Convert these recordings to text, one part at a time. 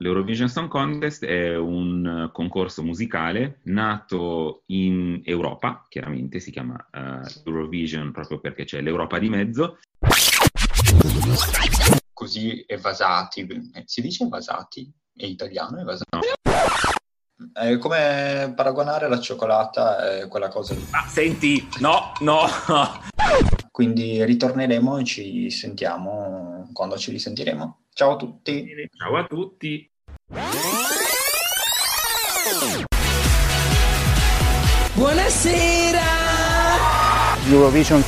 L'Eurovision Song Contest è un eh, concorso musicale nato in Europa, chiaramente si chiama eh, Eurovision proprio perché c'è l'Europa di mezzo. Così evasati. eh, Si dice evasati? È italiano evasati? È come paragonare la cioccolata e quella cosa lì. Ah, senti, no, no, Quindi ritorneremo e ci sentiamo quando ci risentiremo. Ciao a tutti. Ciao a tutti. Buonasera! Eurovision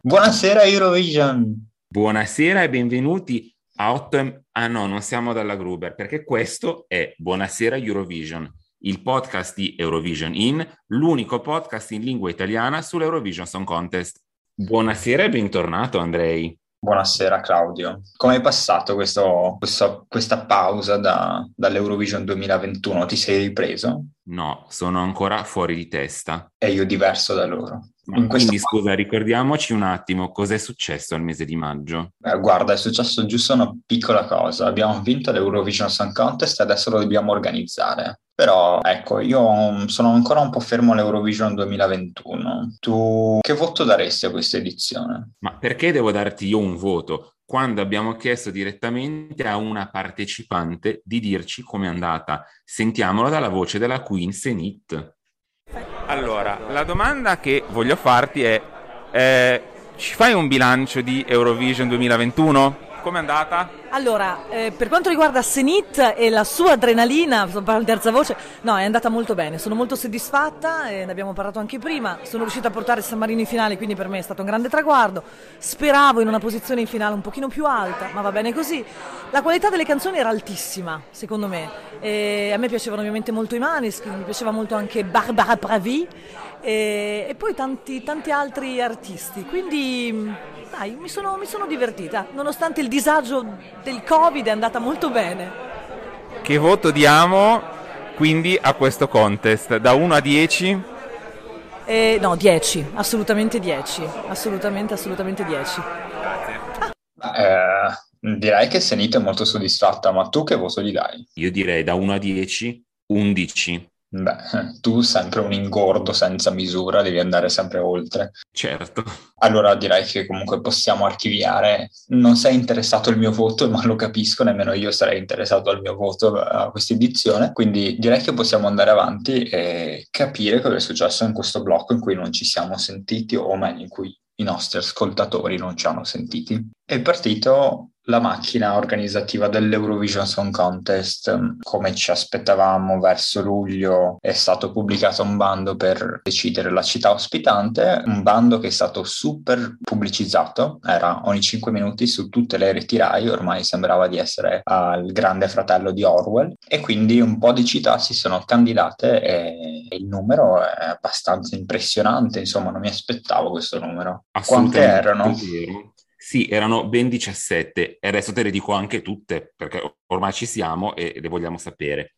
Buonasera Eurovision. Buonasera e benvenuti a 8... Ah no, non siamo dalla Gruber, perché questo è Buonasera Eurovision, il podcast di Eurovision In, l'unico podcast in lingua italiana sull'Eurovision Song Contest. Buonasera e bentornato Andrei. Buonasera Claudio. Come è passato questo- questo- questa pausa da- dall'Eurovision 2021? Ti sei ripreso? No, sono ancora fuori di testa. E io diverso da loro. In quindi scusa, ricordiamoci un attimo cosa è successo al mese di maggio. Eh, guarda, è successo giusto una piccola cosa. Abbiamo vinto l'Eurovision Song Contest e adesso lo dobbiamo organizzare. Però, ecco, io mm, sono ancora un po' fermo all'Eurovision 2021. Tu che voto daresti a questa edizione? Ma perché devo darti io un voto quando abbiamo chiesto direttamente a una partecipante di dirci com'è andata? Sentiamolo dalla voce della Queen Senit. Allora, la domanda che voglio farti è: eh, ci fai un bilancio di Eurovision 2021? Com'è andata? Allora, eh, per quanto riguarda Senit e la sua adrenalina, parlando in terza voce, no, è andata molto bene, sono molto soddisfatta, e ne abbiamo parlato anche prima, sono riuscita a portare San Marino in finale, quindi per me è stato un grande traguardo, speravo in una posizione in finale un pochino più alta, ma va bene così. La qualità delle canzoni era altissima, secondo me, e a me piacevano ovviamente molto i Maneskin, mi piaceva molto anche Barbara Pravi, e, e poi tanti, tanti altri artisti, quindi dai, mi sono, mi sono divertita, nonostante il disagio del Covid è andata molto bene. Che voto diamo quindi a questo contest? Da 1 a 10? Eh, no, 10, assolutamente 10, assolutamente, assolutamente 10. Eh, direi che Senito è molto soddisfatta, ma tu che voto gli dai? Io direi da 1 a 10, 11. Beh, tu sempre un ingordo senza misura, devi andare sempre oltre. Certo. Allora direi che comunque possiamo archiviare. Non sei interessato al mio voto, ma lo capisco, nemmeno io sarei interessato al mio voto a questa edizione. Quindi direi che possiamo andare avanti e capire cosa è successo in questo blocco in cui non ci siamo sentiti, o meglio, in cui i nostri ascoltatori non ci hanno sentiti. È partito la macchina organizzativa dell'Eurovision Song Contest. Come ci aspettavamo, verso luglio è stato pubblicato un bando per decidere la città ospitante, un bando che è stato super pubblicizzato, era ogni 5 minuti su tutte le reti Rai, ormai sembrava di essere al grande fratello di Orwell e quindi un po' di città si sono candidate e il numero è abbastanza impressionante, insomma non mi aspettavo questo numero. Quante erano? vero. Sì, erano ben 17 e adesso te le dico anche tutte perché ormai ci siamo e le vogliamo sapere.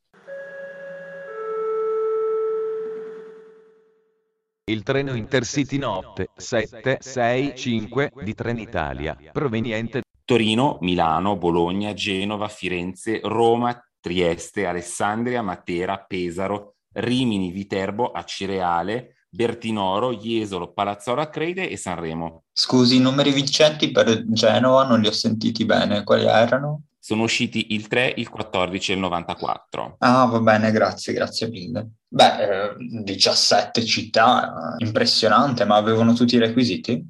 Il treno Intercity Notte 765 di Trenitalia, proveniente Torino, Milano, Bologna, Genova, Firenze, Roma, Trieste, Alessandria, Matera, Pesaro, Rimini, Viterbo, Acireale, Bertinoro, Jesolo, Palazzolo Acrede e Sanremo. Scusi, i numeri vincenti per Genova non li ho sentiti bene, quali erano? Sono usciti il 3, il 14 e il 94. Ah, va bene, grazie, grazie mille. Beh, eh, 17 città, eh, impressionante, ma avevano tutti i requisiti?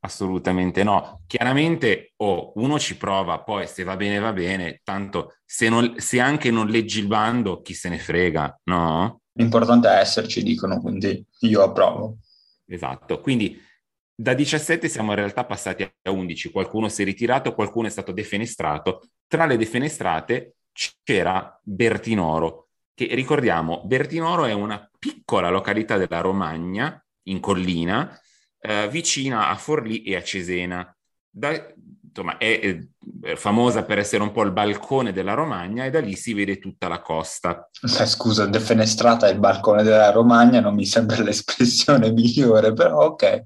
Assolutamente no. Chiaramente oh, uno ci prova, poi se va bene va bene, tanto se, non, se anche non leggi il bando, chi se ne frega, no? L'importante è esserci, dicono, quindi io approvo. Esatto, quindi da 17 siamo in realtà passati a 11, qualcuno si è ritirato, qualcuno è stato defenestrato. Tra le defenestrate c'era Bertinoro, che ricordiamo, Bertinoro è una piccola località della Romagna, in collina, eh, vicina a Forlì e a Cesena. Da, insomma, è, è, famosa per essere un po' il balcone della Romagna e da lì si vede tutta la costa. Eh, scusa, defenestrata è il balcone della Romagna, non mi sembra l'espressione migliore, però ok.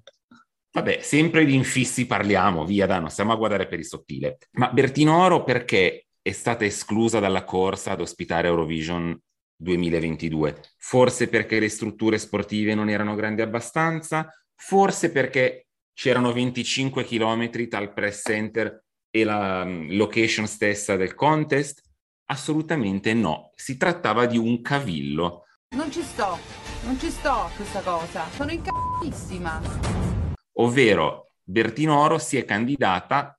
Vabbè, sempre di infissi parliamo, via da, non stiamo a guardare per il sottile. Ma Bertinoro perché è stata esclusa dalla corsa ad ospitare Eurovision 2022? Forse perché le strutture sportive non erano grandi abbastanza? Forse perché c'erano 25 km tra il press center e la mm, location stessa del contest? Assolutamente no, si trattava di un cavillo. Non ci sto, non ci sto a questa cosa, sono incazzissima. Ovvero Bertinoro si è candidata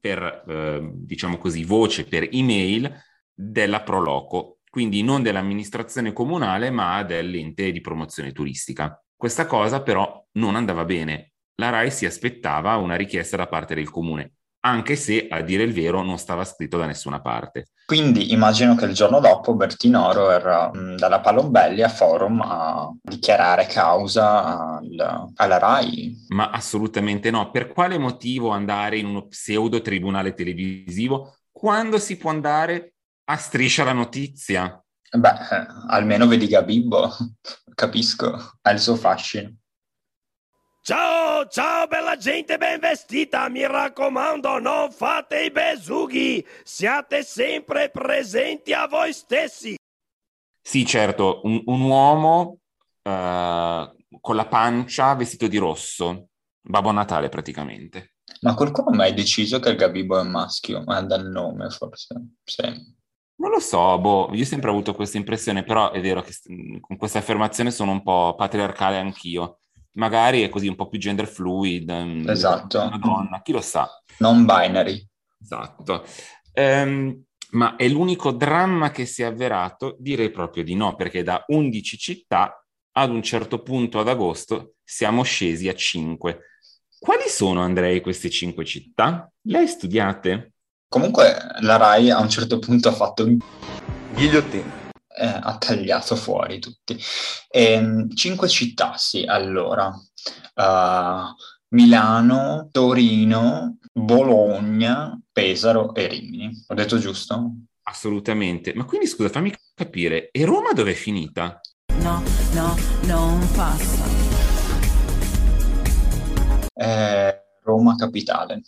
per, eh, diciamo così, voce, per email della Proloco, quindi non dell'amministrazione comunale ma dell'ente di promozione turistica. Questa cosa però non andava bene. La RAI si aspettava una richiesta da parte del comune, anche se a dire il vero non stava scritto da nessuna parte. Quindi immagino che il giorno dopo Bertinoro era mh, dalla Palombelli a forum a dichiarare causa al, alla RAI. Ma assolutamente no. Per quale motivo andare in uno pseudo tribunale televisivo quando si può andare a striscia la notizia? Beh, eh, almeno vedi Gabibbo, capisco, ha il suo fascino. Ciao, ciao bella gente ben vestita, mi raccomando non fate i besughi, siate sempre presenti a voi stessi. Sì, certo, un, un uomo uh, con la pancia vestito di rosso, Babbo Natale praticamente. Ma qualcuno ha mai deciso che il Gabibbo è maschio? Ma dal nome forse, sì. Non lo so, boh, io ho sempre avuto questa impressione, però è vero che con questa affermazione sono un po' patriarcale anch'io. Magari è così un po' più gender fluid. Mm, esatto. Una donna, chi lo sa. Non binary. Esatto. Um, ma è l'unico dramma che si è avverato? Direi proprio di no, perché da 11 città ad un certo punto ad agosto siamo scesi a 5. Quali sono, Andrei, queste 5 città? Le hai studiate? Comunque la RAI a un certo punto ha fatto. Ghigliottina. Eh, ha tagliato fuori tutti. E, ehm, cinque città, sì, allora. Uh, Milano, Torino, Bologna, Pesaro e Rimini. Ho detto giusto? Assolutamente. Ma quindi scusa, fammi capire, e Roma dove è finita? No, no, non passa. Eh, Roma capitale.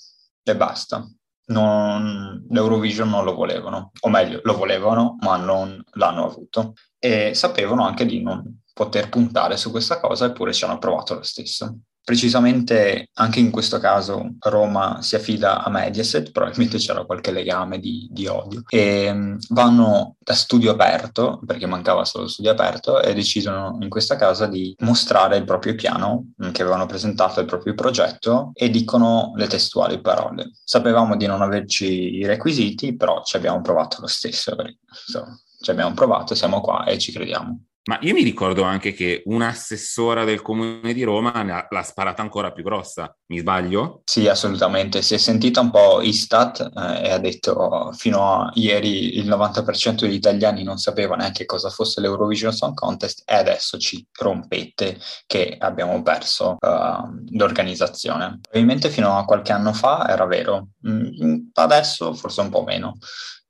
E basta non, l'Eurovision non lo volevano, o meglio, lo volevano, ma non l'hanno avuto. E sapevano anche di non poter puntare su questa cosa, eppure ci hanno provato lo stesso. Precisamente anche in questo caso Roma si affida a Mediaset, probabilmente c'era qualche legame di, di odio, e um, vanno da studio aperto, perché mancava solo studio aperto, e decidono in questa casa di mostrare il proprio piano, mm, che avevano presentato il proprio progetto, e dicono le testuali parole. Sapevamo di non averci i requisiti, però ci abbiamo provato lo stesso, perché, insomma, ci abbiamo provato, siamo qua e ci crediamo. Ma io mi ricordo anche che un'assessora del comune di Roma l'ha sparata ancora più grossa, mi sbaglio? Sì, assolutamente. Si è sentita un po' Istat eh, e ha detto fino a ieri il 90% degli italiani non sapeva neanche cosa fosse l'Eurovision Song Contest e adesso ci rompete che abbiamo perso uh, l'organizzazione. Probabilmente fino a qualche anno fa era vero, mm, adesso forse un po' meno.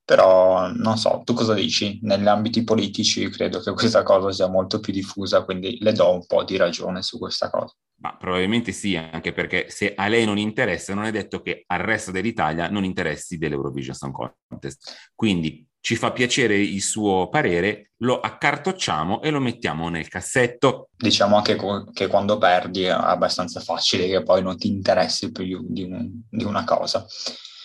Però non so, tu cosa dici? Negli ambiti politici credo che questa cosa sia molto più diffusa, quindi le do un po' di ragione su questa cosa. Ma probabilmente sì, anche perché se a lei non interessa, non è detto che al resto dell'Italia non interessi dell'Eurovision Song Contest. Quindi ci fa piacere il suo parere, lo accartocciamo e lo mettiamo nel cassetto. Diciamo anche che quando perdi è abbastanza facile che poi non ti interessi più di, un, di una cosa.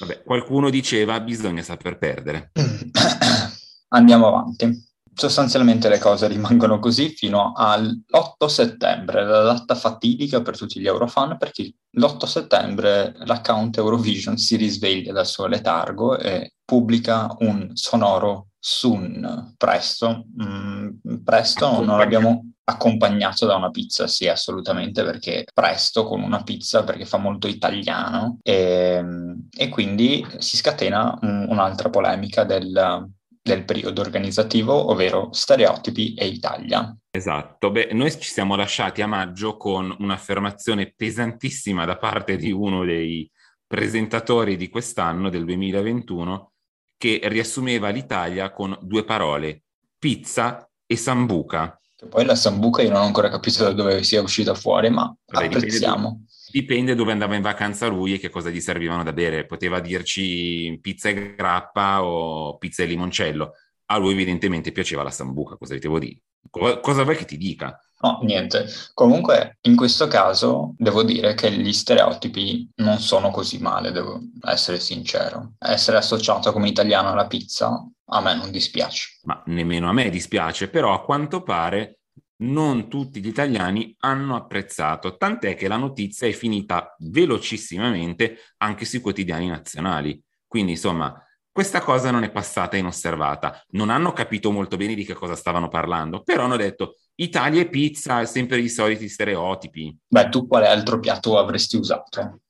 Vabbè, qualcuno diceva bisogna saper perdere. Andiamo avanti. Sostanzialmente le cose rimangono così fino all'8 settembre, la data fatidica per tutti gli Eurofan, perché l'8 settembre l'account Eurovision si risveglia dal suo letargo e pubblica un sonoro Sun presto. Mm, presto non l'abbiamo accompagnato da una pizza, sì, assolutamente, perché presto con una pizza, perché fa molto italiano, e, e quindi si scatena un, un'altra polemica del del periodo organizzativo, ovvero stereotipi e Italia. Esatto, beh, noi ci siamo lasciati a maggio con un'affermazione pesantissima da parte di uno dei presentatori di quest'anno, del 2021, che riassumeva l'Italia con due parole, pizza e sambuca. Poi la sambuca io non ho ancora capito da dove sia uscita fuori, ma Vabbè, apprezziamo. Dipende dove andava in vacanza lui e che cosa gli servivano da bere. Poteva dirci pizza e grappa o pizza e limoncello. A lui evidentemente piaceva la sambuca, cosa devo dire? Cosa vuoi che ti dica? No, niente. Comunque, in questo caso, devo dire che gli stereotipi non sono così male, devo essere sincero. Essere associato come italiano alla pizza, a me non dispiace. Ma nemmeno a me dispiace, però a quanto pare non tutti gli italiani hanno apprezzato, tant'è che la notizia è finita velocissimamente anche sui quotidiani nazionali. Quindi, insomma, questa cosa non è passata inosservata. Non hanno capito molto bene di che cosa stavano parlando, però hanno detto Italia e pizza, sempre i soliti stereotipi. Beh, tu quale altro piatto avresti usato?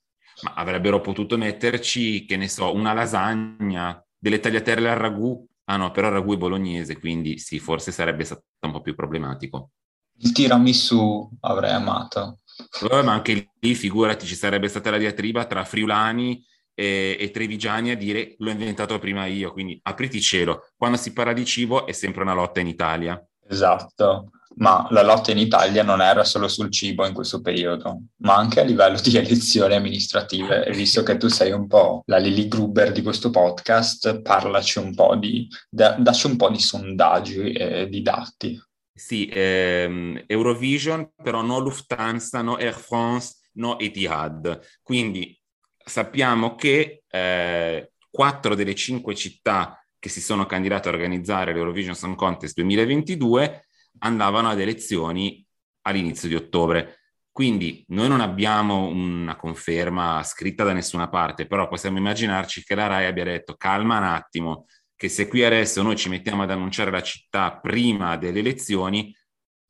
Ma avrebbero potuto metterci, che ne so, una lasagna, delle tagliatelle al ragù. Ah no, però il ragù è bolognese, quindi sì, forse sarebbe stato un po' più problematico. Il tiramisù avrei amato. Vabbè, ma anche lì, figurati, ci sarebbe stata la diatriba tra friulani e, e trevigiani a dire l'ho inventato prima io, quindi apriti cielo. Quando si parla di cibo è sempre una lotta in Italia. Esatto, ma la lotta in Italia non era solo sul cibo in questo periodo, ma anche a livello di elezioni amministrative. E visto che tu sei un po' la Lily Gruber di questo podcast, parlaci un po' di, da, dacci un po' di sondaggi e di dati. Sì, ehm, Eurovision, però no Lufthansa, no Air France, no Etihad. Quindi sappiamo che eh, quattro delle cinque città che si sono candidate a organizzare l'Eurovision Song Contest 2022 andavano ad elezioni all'inizio di ottobre. Quindi noi non abbiamo una conferma scritta da nessuna parte, però possiamo immaginarci che la RAI abbia detto calma un attimo, che se qui adesso noi ci mettiamo ad annunciare la città prima delle elezioni,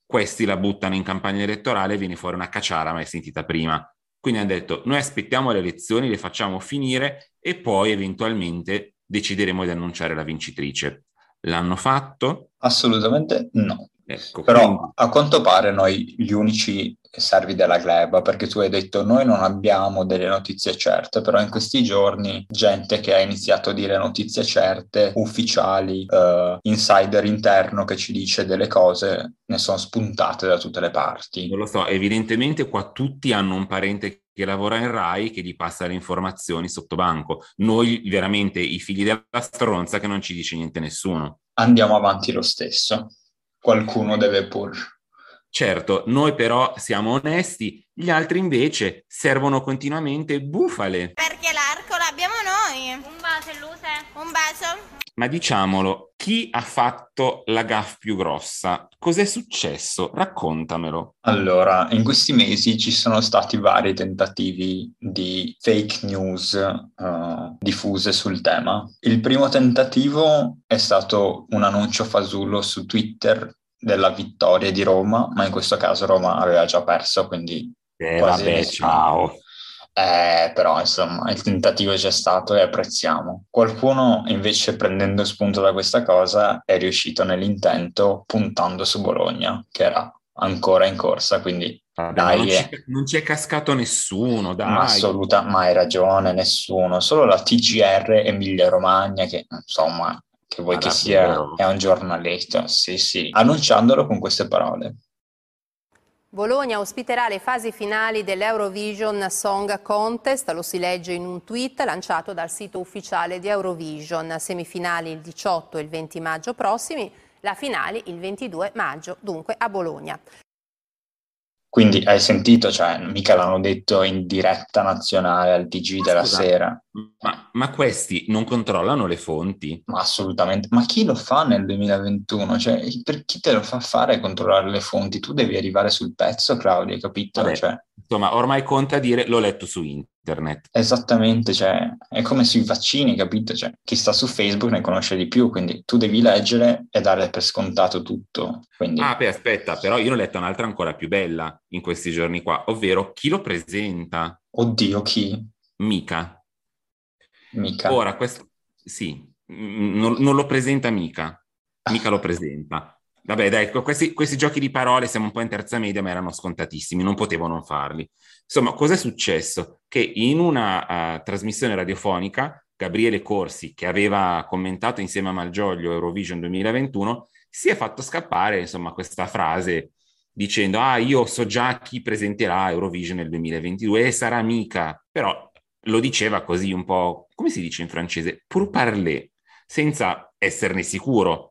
questi la buttano in campagna elettorale e viene fuori una cacciara mai sentita prima. Quindi hanno detto noi aspettiamo le elezioni, le facciamo finire e poi eventualmente decideremo di annunciare la vincitrice. L'hanno fatto? Assolutamente no. Ecco, Però quindi... a quanto pare noi gli unici servi della gleba, perché tu hai detto noi non abbiamo delle notizie certe, però in questi giorni gente che ha iniziato a dire notizie certe, ufficiali, uh, insider interno che ci dice delle cose, ne sono spuntate da tutte le parti. Non lo so, evidentemente qua tutti hanno un parente che lavora in RAI che gli passa le informazioni sotto banco. Noi veramente i figli della stronza che non ci dice niente nessuno. Andiamo avanti lo stesso qualcuno deve pur. Certo, noi però siamo onesti, gli altri invece servono continuamente bufale. Perché l'arco l'abbiamo noi. Un bacio, Luce. Un bacio. Ma diciamolo, chi ha fatto la gaff più grossa? Cos'è successo? Raccontamelo. Allora, in questi mesi ci sono stati vari tentativi di fake news uh, diffuse sul tema. Il primo tentativo è stato un annuncio fasullo su Twitter della vittoria di Roma, ma in questo caso Roma aveva già perso, quindi... Eh, vabbè, nessuno. ciao. Eh, però insomma il tentativo c'è stato e apprezziamo. Qualcuno invece prendendo spunto da questa cosa è riuscito nell'intento puntando su Bologna, che era ancora in corsa, quindi Vabbè, dai, non, ci, non ci è cascato nessuno, dai. Assoluta, ma hai ragione, nessuno, solo la TGR Emilia Romagna che insomma che vuoi ah, che sia, è un giornalista, sì sì, annunciandolo con queste parole. Bologna ospiterà le fasi finali dell'Eurovision Song Contest, lo si legge in un tweet lanciato dal sito ufficiale di Eurovision. Semifinali il 18 e il 20 maggio prossimi, la finale il 22 maggio, dunque a Bologna. Quindi hai sentito, cioè, mica l'hanno detto in diretta nazionale al TG della Scusa, sera. Ma, ma questi non controllano le fonti? Ma assolutamente. Ma chi lo fa nel 2021? Cioè, per chi te lo fa fare controllare le fonti? Tu devi arrivare sul pezzo, Claudia, hai capito? Vabbè, Cioè, insomma, ormai conta dire l'ho letto su internet. Esattamente, cioè, è come sui vaccini, capito? Cioè, chi sta su Facebook ne conosce di più, quindi tu devi leggere e dare per scontato tutto. Quindi, Ah, beh, aspetta, però io ne ho letto un'altra ancora più bella in questi giorni qua, ovvero chi lo presenta? oddio, chi? Mica. Mica. Ora, questo sì, non, non lo presenta mica, mica lo presenta. Vabbè, dai, que- questi, questi giochi di parole siamo un po' in terza media, ma erano scontatissimi, non potevo non farli. Insomma, cosa è successo? Che in una eh, trasmissione radiofonica, Gabriele Corsi, che aveva commentato insieme a Malgioglio Eurovision 2021, si è fatto scappare, insomma, questa frase dicendo, ah, io so già chi presenterà Eurovision nel 2022 e sarà mica, però lo diceva così un po', come si dice in francese, pour parler, senza esserne sicuro.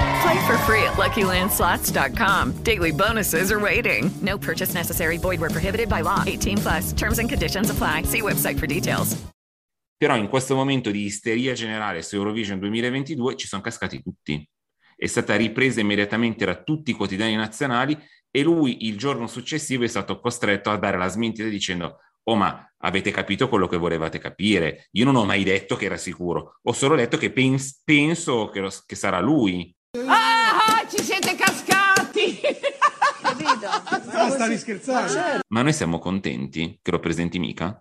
Play for free at LuckyLandSlots.com. Daily bonuses are waiting. No purchase necessary. Void where prohibited by law. 18 plus. Terms and conditions apply. See website for details. Però in questo momento di isteria generale su Eurovision 2022 ci sono cascati tutti. È stata ripresa immediatamente da tutti i quotidiani nazionali e lui il giorno successivo è stato costretto a dare la smentita dicendo Oh, ma avete capito quello che volevate capire? Io non ho mai detto che era sicuro, ho solo detto che pens- penso che, lo- che sarà lui. Ah, ci siete cascati! Basta di scherzare. Ma noi siamo contenti che lo presenti mica?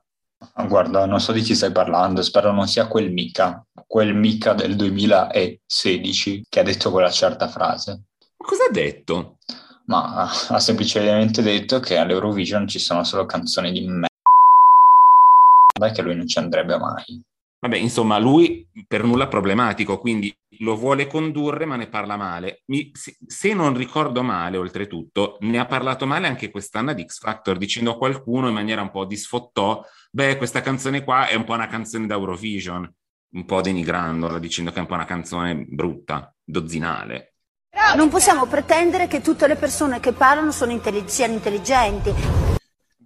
Ah, Guarda, non so di chi stai parlando, spero non sia quel mica, quel mica del 2016 che ha detto quella certa frase. Cosa ha detto? Ma ha- ha semplicemente detto che all'Eurovision ci sono solo canzoni di me. Dai che lui non ci andrebbe mai. Vabbè, insomma, lui per nulla problematico, quindi lo vuole condurre ma ne parla male. Mi- se, se non ricordo male, oltretutto, ne ha parlato male anche quest'anno di X Factor, dicendo a qualcuno in maniera un po' di sfottò, beh, questa canzone qua è un po' una canzone da Eurovision, un po' denigrandola, dicendo che è un po' una canzone brutta, dozzinale. Non possiamo pretendere che tutte le persone che parlano sono intelli- siano intelligenti.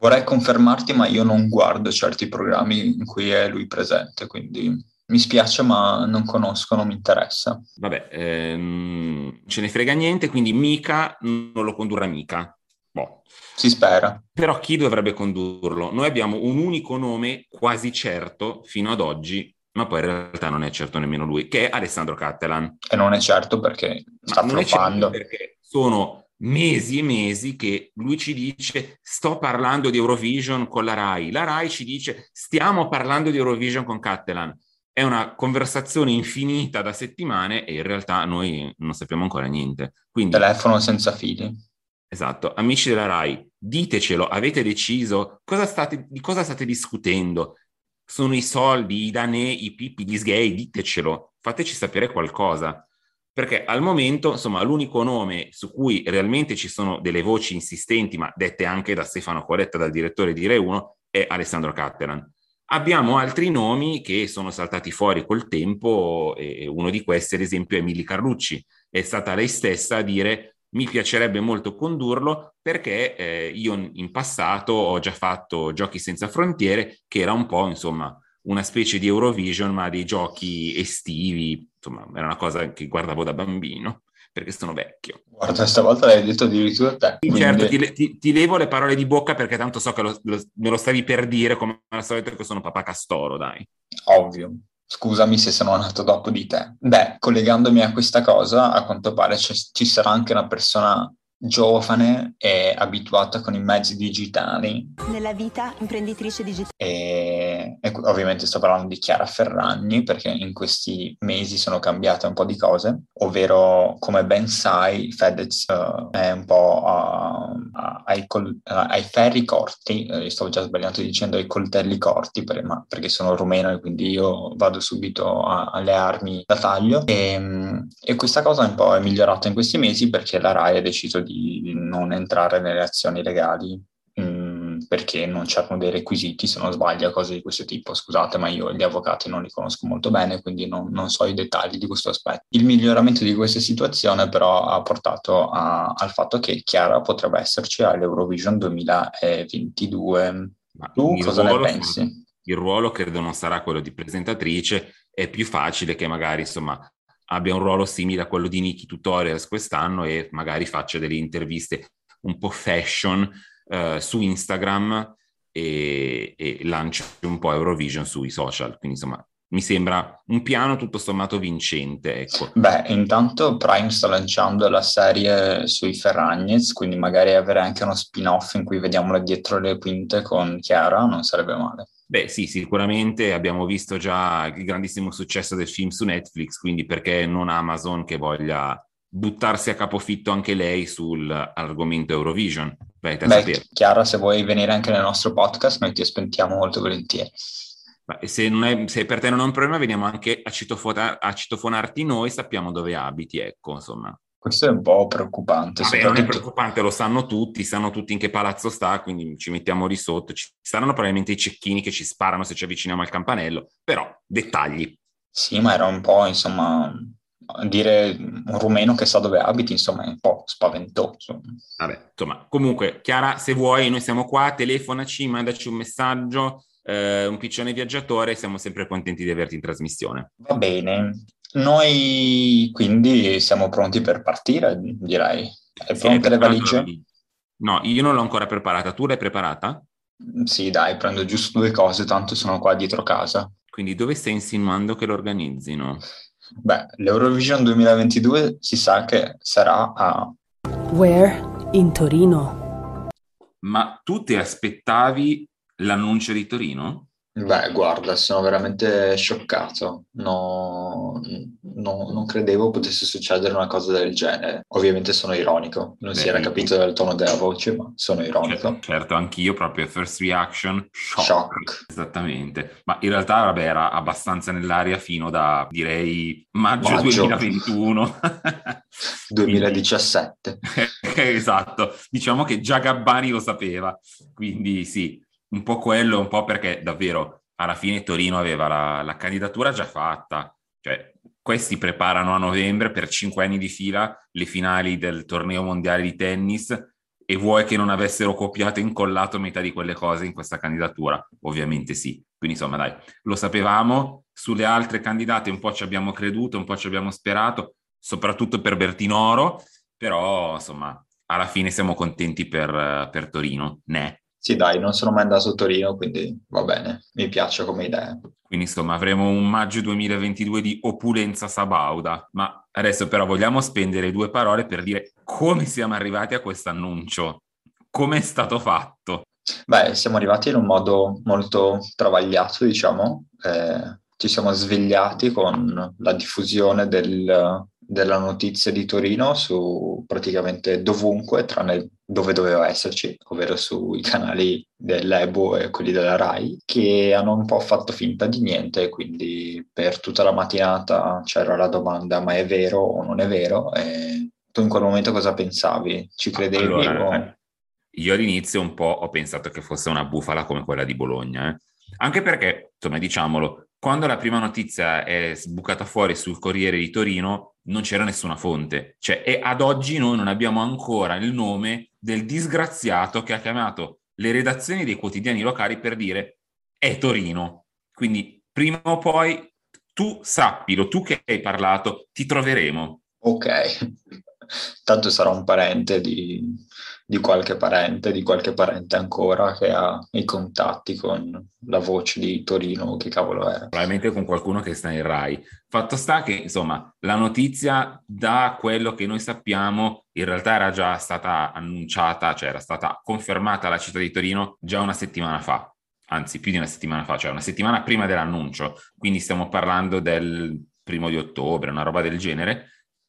Vorrei confermarti, ma io non guardo certi programmi in cui è lui presente, quindi mi spiace, ma non conosco, non mi interessa. Vabbè, ehm, ce ne frega niente, quindi mica non lo condurrà mica. Boh. Si spera. Però chi dovrebbe condurlo? Noi abbiamo un unico nome quasi certo fino ad oggi, ma poi in realtà non è certo nemmeno lui, che è Alessandro Cattelan. E non è certo perché sta non è certo perché sono mesi e mesi che lui ci dice sto parlando di Eurovision con la RAI, la RAI ci dice stiamo parlando di Eurovision con Cattelan. È una conversazione infinita da settimane e in realtà noi non sappiamo ancora niente. Quindi, Telefono senza fili. Esatto, amici della RAI, ditecelo, avete deciso cosa state, di cosa state discutendo? Sono i soldi, i danè, i pipi, gli sgay, ditecelo, fateci sapere qualcosa. Perché al momento, insomma, l'unico nome su cui realmente ci sono delle voci insistenti, ma dette anche da Stefano Coletta, dal direttore di Re 1, è Alessandro Cattelan. Abbiamo altri nomi che sono saltati fuori col tempo, e uno di questi, ad esempio, è Emily Carlucci. È stata lei stessa a dire mi piacerebbe molto condurlo perché eh, io in passato ho già fatto Giochi senza frontiere, che era un po', insomma, una specie di Eurovision, ma dei giochi estivi, insomma era una cosa che guardavo da bambino perché sono vecchio. Guarda, stavolta l'hai detto addirittura te. Quindi... Certo, ti, ti, ti, levo le parole di bocca perché tanto so che lo, lo, me lo stavi per dire come al solito che sono papà Castoro, dai. Ovvio. Scusami se sono nato dopo di te. Beh, collegandomi a questa cosa, a quanto pare ci sarà anche una persona giovane e abituata con i mezzi digitali. Nella vita imprenditrice digitale. E, e, ovviamente sto parlando di Chiara Ferragni perché in questi mesi sono cambiate un po' di cose, ovvero come ben sai Fedez uh, è un po' uh, ai, col- uh, ai, ferri corti, eh, stavo già sbagliando dicendo ai coltelli corti per, ma, perché sono rumeno e quindi io vado subito a, alle armi da taglio. E, e questa cosa un po' è migliorata in questi mesi perché la RAI ha deciso di non entrare nelle azioni legali perché non c'erano dei requisiti, se non sbaglio, cose di questo tipo. Scusate, ma io gli avvocati non li conosco molto bene, quindi non, non so i dettagli di questo aspetto. Il miglioramento di questa situazione però ha portato a, al fatto che Chiara potrebbe esserci all'Eurovision 2022. Ma tu cosa ne pensi? Il ruolo credo non sarà quello di presentatrice, è più facile che magari insomma abbia un ruolo simile a quello di Nikki Tutorials quest'anno e magari faccia delle interviste un po' fashion uh, su Instagram e, e lanci un po' Eurovision sui social. Quindi insomma mi sembra un piano tutto sommato vincente. Ecco. Beh, intanto Prime sta lanciando la serie sui Ferragnez, quindi magari avere anche uno spin-off in cui vediamola dietro le quinte con Chiara non sarebbe male. Beh, sì, sicuramente abbiamo visto già il grandissimo successo del film su Netflix, quindi perché non Amazon che voglia buttarsi a capofitto anche lei sull'argomento Eurovision? Beh, Beh Chiara, se vuoi venire anche nel nostro podcast, noi ti aspettiamo molto volentieri. Beh, se, è, se, per te non è un problema, veniamo anche a, citofona, a citofonarti noi, sappiamo dove abiti, ecco, insomma. Questo è un po' preoccupante. Vabbè, soprattutto... non è preoccupante, lo sanno tutti, sanno tutti in che palazzo sta, quindi ci mettiamo lì sotto. Ci saranno probabilmente i cecchini che ci sparano se ci avviciniamo al campanello, però dettagli. Sì, ma era un po', insomma, dire un rumeno che sa dove abiti, insomma, è un po' spaventoso. Vabbè, insomma, comunque, Chiara, se vuoi, noi siamo qua, telefonaci, mandaci un messaggio, eh, un piccione viaggiatore, siamo sempre contenti di averti in trasmissione. Va bene. Noi quindi siamo pronti per partire, direi. Sì, pronte le valigie? No, io non l'ho ancora preparata. Tu l'hai preparata? Sì, dai, prendo giusto due cose, tanto sono qua dietro casa. Quindi dove stai insinuando che lo organizzino? Beh, l'Eurovision 2022 si sa che sarà a... Where? In Torino. Ma tu ti aspettavi l'annuncio di Torino? Beh, guarda, sono veramente scioccato. No, no, non credevo potesse succedere una cosa del genere. Ovviamente sono ironico, non Beh, si era capito dal tono della voce, ma sono ironico. Certo, certo anch'io proprio first reaction, shock. shock. Esattamente. Ma in realtà, vabbè, era abbastanza nell'aria fino da, direi, maggio, maggio. 2021. 2017. esatto. Diciamo che già Gabbani lo sapeva. Quindi sì, un po' quello, un po' perché davvero alla fine Torino aveva la, la candidatura già fatta, cioè questi preparano a novembre per cinque anni di fila le finali del torneo mondiale di tennis e vuoi che non avessero copiato e incollato metà di quelle cose in questa candidatura? Ovviamente sì. Quindi insomma dai, lo sapevamo, sulle altre candidate un po' ci abbiamo creduto, un po' ci abbiamo sperato, soprattutto per Bertinoro, però insomma alla fine siamo contenti per, per Torino, ne? Sì, dai, non sono mai andato a Torino, quindi va bene, mi piace come idea. Quindi insomma avremo un maggio 2022 di opulenza sabauda, ma adesso però vogliamo spendere due parole per dire come siamo arrivati a questo annuncio, come è stato fatto. Beh, siamo arrivati in un modo molto travagliato, diciamo, eh, ci siamo svegliati con la diffusione del, della notizia di Torino su praticamente dovunque, tranne dove doveva esserci, ovvero sui canali dell'Ebo e quelli della RAI, che hanno un po' fatto finta di niente, quindi per tutta la mattinata c'era la domanda ma è vero o non è vero? E tu in quel momento cosa pensavi? Ci credevi? Allora, o... Eh, io all'inizio un po' ho pensato che fosse una bufala come quella di Bologna, eh? anche perché, insomma, diciamolo, quando la prima notizia è sbucata fuori sul Corriere di Torino, non c'era nessuna fonte. Cioè, e ad oggi noi non abbiamo ancora il nome del disgraziato che ha chiamato le redazioni dei quotidiani locali per dire è Torino. Quindi prima o poi tu sappilo, tu che hai parlato, ti troveremo. Ok, tanto sarà un parente di, di qualche parente, di qualche parente ancora che ha i contatti con la voce di Torino, che cavolo era. Probabilmente con qualcuno che sta in Rai. Fatto sta che, insomma, la notizia, da quello che noi sappiamo, in realtà era già stata annunciata, cioè era stata confermata alla città di Torino già una settimana fa anzi più di una settimana fa, cioè una settimana prima dell'annuncio, quindi stiamo parlando del primo di ottobre, una roba del genere,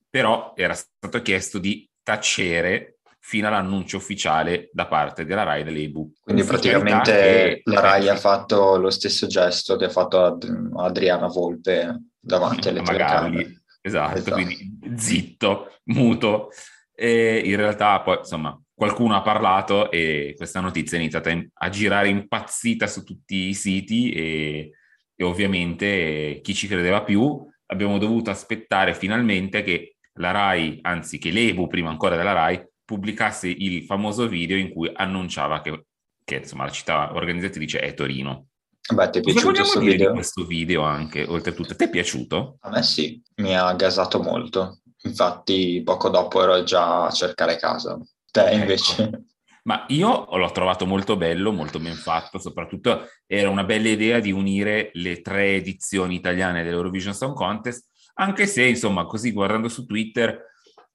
però era stato chiesto di tacere fino all'annuncio ufficiale da parte della RAI dell'EBU. Quindi praticamente la RAI ha fatto lo stesso gesto che ha fatto Ad- Adriana Volpe davanti alle telecamere. Esatto, esatto, quindi zitto, muto. E in realtà poi, insomma, qualcuno ha parlato e questa notizia è iniziata a girare impazzita su tutti i siti e, e ovviamente chi ci credeva più abbiamo dovuto aspettare finalmente che la RAI, anzi che l'EBU prima ancora della RAI, pubblicasse il famoso video in cui annunciava che, che insomma, la città organizzatrice è Torino. Beh, ti è piaciuto questo video? questo video anche, oltretutto. Ti è piaciuto? A me sì, mi ha gasato molto. Infatti poco dopo ero già a cercare casa. Te ecco. invece? Ecco. Ma io l'ho trovato molto bello, molto ben fatto, soprattutto era una bella idea di unire le tre edizioni italiane dell'Eurovision Song Contest, anche se, insomma, così guardando su Twitter,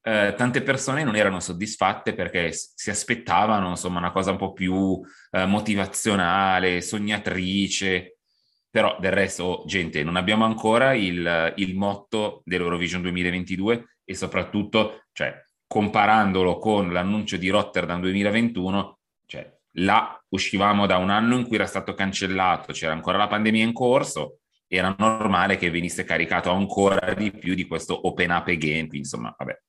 eh, tante persone non erano soddisfatte perché si aspettavano, insomma, una cosa un po' più eh, motivazionale, sognatrice, però del resto, gente, non abbiamo ancora il, il motto dell'Eurovision 2022 e soprattutto, cioè, comparandolo con l'annuncio di Rotterdam 2021, cioè là uscivamo da un anno in cui era stato cancellato, c'era ancora la pandemia in corso, era normale che venisse caricato ancora di più di questo open up again, insomma, vabbè,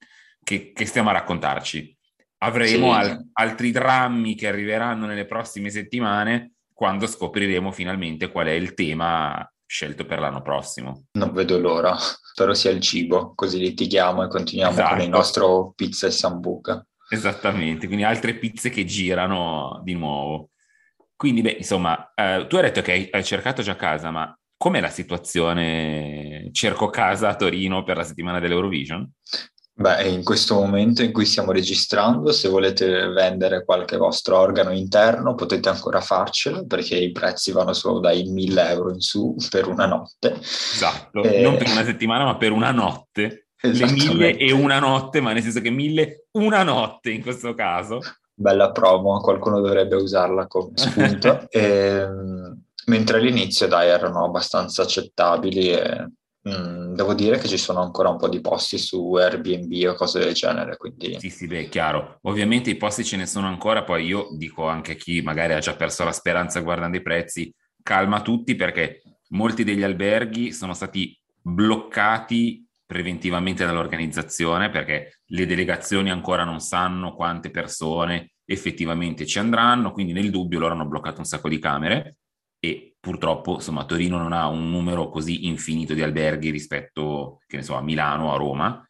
che, che stiamo a raccontarci. Avremo sì. al, altri drammi che arriveranno nelle prossime settimane quando scopriremo finalmente qual è il tema scelto per l'anno prossimo. Non vedo l'ora, spero sia il cibo, così litighiamo e continuiamo esatto. con il nostro pizza e sambuca. Esattamente, quindi altre pizze che girano di nuovo. Quindi, beh, insomma, eh, tu hai detto che hai, hai cercato già casa, ma com'è la situazione? Cerco casa a Torino per la settimana dell'Eurovision? Beh, in questo momento in cui stiamo registrando, se volete vendere qualche vostro organo interno, potete ancora farcelo perché i prezzi vanno solo dai 1000 euro in su per una notte. Esatto, e... non per una settimana, ma per una notte. Le mille e una notte, ma nel senso che mille una notte in questo caso. Bella promo, qualcuno dovrebbe usarla come spunto. e, ehm, mentre all'inizio, dai, erano abbastanza accettabili e Mm, devo dire che ci sono ancora un po' di posti su Airbnb o cose del genere, quindi... Sì, sì, beh, chiaro. Ovviamente i posti ce ne sono ancora, poi io dico anche a chi magari ha già perso la speranza guardando i prezzi, calma tutti perché molti degli alberghi sono stati bloccati preventivamente dall'organizzazione perché le delegazioni ancora non sanno quante persone effettivamente ci andranno, quindi nel dubbio loro hanno bloccato un sacco di camere e purtroppo insomma Torino non ha un numero così infinito di alberghi rispetto che ne so a Milano a Roma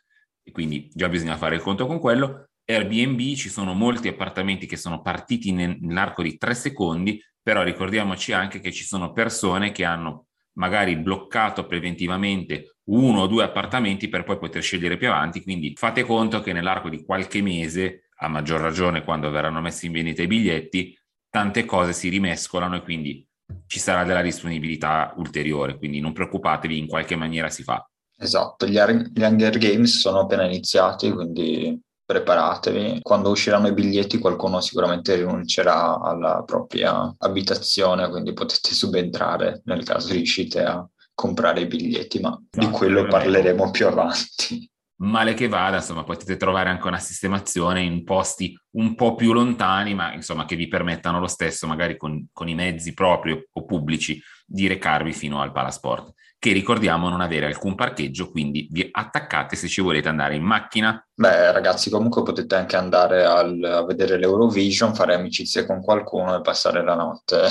e quindi già bisogna fare il conto con quello. Airbnb ci sono molti appartamenti che sono partiti nell'arco di tre secondi però ricordiamoci anche che ci sono persone che hanno magari bloccato preventivamente uno o due appartamenti per poi poter scegliere più avanti. Quindi fate conto che nell'arco di qualche mese a maggior ragione quando verranno messi in vendita i biglietti tante cose si rimescolano e quindi ci sarà della disponibilità ulteriore, quindi non preoccupatevi, in qualche maniera si fa. Esatto, gli, gli Hunger Games sono appena iniziati, quindi preparatevi. Quando usciranno i biglietti qualcuno sicuramente rinuncerà alla propria abitazione, quindi potete subentrare nel caso riuscite a comprare i biglietti, ma esatto, di quello parleremo più avanti male che vada, insomma, potete trovare anche una sistemazione in posti un po' più lontani, ma insomma che vi permettano lo stesso, magari con, con i mezzi propri o pubblici, di recarvi fino al Palasport, che ricordiamo non avere alcun parcheggio, quindi vi attaccate se ci volete andare in macchina. Beh, ragazzi, comunque potete anche andare al, a vedere l'Eurovision, fare amicizie con qualcuno e passare la notte.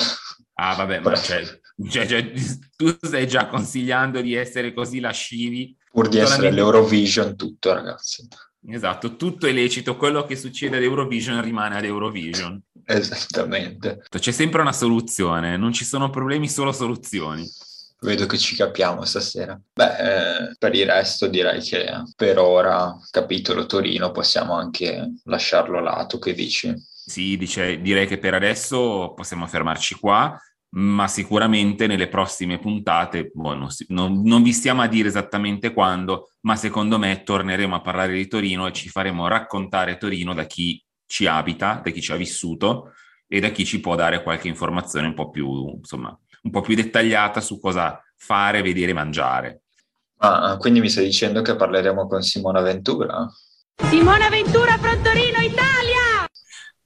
Ah, vabbè, ma cioè, cioè, cioè, tu stai già consigliando di essere così lascivi Pur di essere l'Eurovision tutto, ragazzi. Esatto, tutto è lecito, quello che succede ad Eurovision rimane ad Eurovision. Esattamente. C'è sempre una soluzione, non ci sono problemi, solo soluzioni. Vedo che ci capiamo stasera. Beh, eh, per il resto direi che per ora, capitolo Torino, possiamo anche lasciarlo là. Tu che dici? Sì, dice, direi che per adesso possiamo fermarci qua, ma sicuramente nelle prossime puntate, boh, non, si- non- non vi stiamo a dire esattamente quando, ma secondo me torneremo a parlare di Torino e ci faremo raccontare Torino da chi ci abita, da chi ci ha vissuto e da chi ci può dare qualche informazione un po' più, insomma, un po' più dettagliata su cosa fare, vedere, mangiare. Ah, quindi mi stai dicendo che parleremo con Simona Ventura? Simona Ventura Frontorino Italia!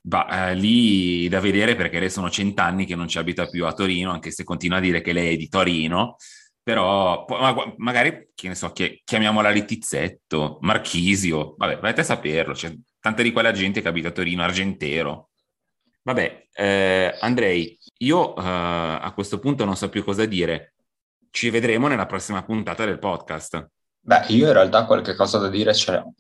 Bah, eh, lì da vedere perché lei sono cent'anni che non ci abita più a Torino, anche se continua a dire che lei è di Torino, però ma- magari, che ne so, chi- chiamiamola Letizzetto, Marchisio, vabbè, vai a saperlo, c'è tanta di quella gente che abita a Torino, Argentero. Vabbè, eh, Andrei, io eh, a questo punto non so più cosa dire, ci vedremo nella prossima puntata del podcast. Beh, io in realtà qualche cosa da dire ce l'ho.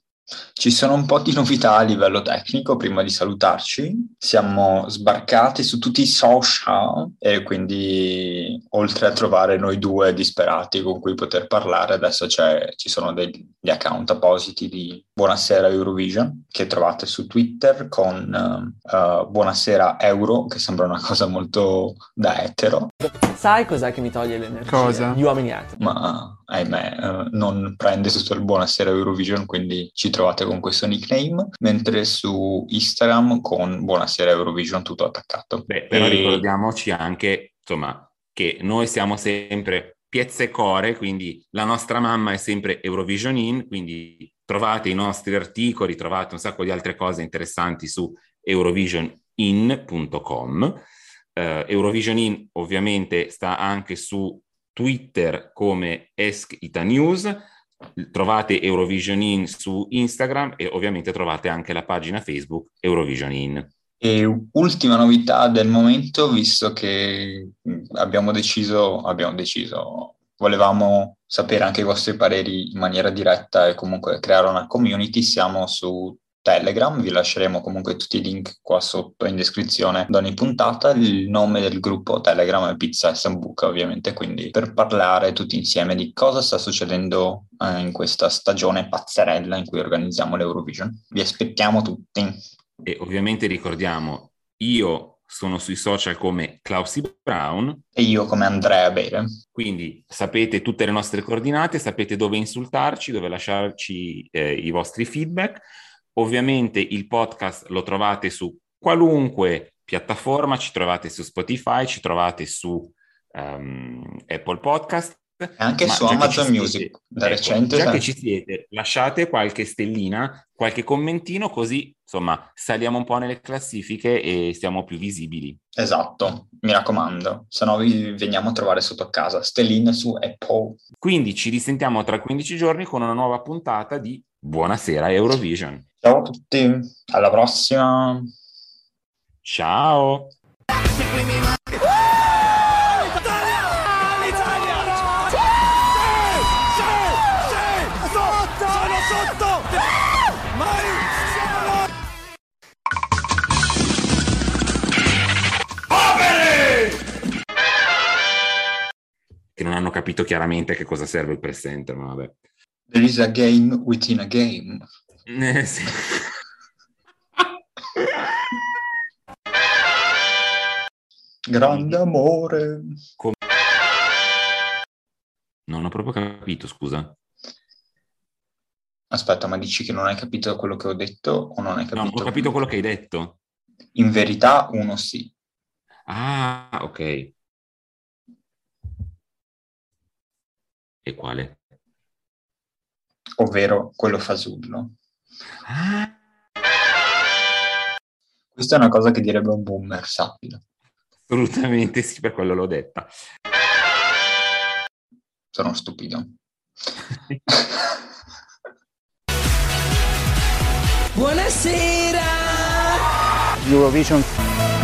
Ci sono un po' di novità a livello tecnico prima di salutarci. Siamo sbarcati su tutti i social e quindi oltre a trovare noi due disperati con cui poter parlare, adesso ci sono degli account appositi di Buonasera Eurovision che trovate su Twitter con eh, Buonasera Euro, che sembra una cosa molto da etero, Sai cos'è che mi toglie l'energia? Cosa? Gli uomini etero. ma ahimè eh, non prende tutto il Buonasera Eurovision, quindi ci trovate con questo nickname, mentre su Instagram con Buonasera Eurovision tutto attaccato. Beh, però E- ricordiamoci anche, insomma, che noi siamo sempre Piezze Core, quindi la nostra mamma è sempre Eurovision In, quindi trovate i nostri articoli, trovate un sacco di altre cose interessanti su eurovisionin.com. Eh, Eurovision In ovviamente sta anche su Twitter come Esk Ita News, trovate Eurovision In su Instagram e ovviamente trovate anche la pagina Facebook Eurovision In. E ultima novità del momento, visto che abbiamo deciso, abbiamo deciso, volevamo sapere anche i vostri pareri in maniera diretta e comunque creare una community, siamo su Telegram, vi lasceremo comunque tutti i link qua sotto in descrizione da ogni puntata, il nome del gruppo Telegram è Pizza e Sambuca ovviamente, quindi per parlare tutti insieme di cosa sta succedendo eh, in questa stagione pazzerella in cui organizziamo l'Eurovision. Vi aspettiamo tutti. E ovviamente ricordiamo, io sono sui social come Klausi Brown. E io come Andrea Bere. Quindi sapete tutte le nostre coordinate, sapete dove insultarci, dove lasciarci eh, i vostri feedback. Ovviamente il podcast lo trovate su qualunque piattaforma, ci trovate su Spotify, ci trovate su ehm, Apple Podcast. E anche Ma su Amazon ci siete- Music, da ecco, recente. Già che ci siete, lasciate qualche stellina, qualche commentino, così insomma saliamo un po' nelle classifiche e siamo più visibili. Esatto, mi raccomando, se no vi veniamo a trovare sotto casa. Stelline su Apple. Quindi ci risentiamo tra 15 giorni con una nuova puntata di Buonasera Eurovision. Ciao a tutti, alla prossima. Ciao. Che non hanno capito chiaramente che cosa serve il presenter, ma vabbè. There is a game within a game. Eh, sì. Grande amore. Non ho proprio capito, scusa. Aspetta, ma dici che non hai capito quello che ho detto o non hai No, capito? ho capito quello che hai detto. In verità uno sì. Ah, ok. E quale? ovvero quello fasullo. Ah. Questa è una cosa che direbbe un boomer, sappilo. Assolutamente sì, per quello l'ho detta. Sono stupido. Buonasera! Eurovision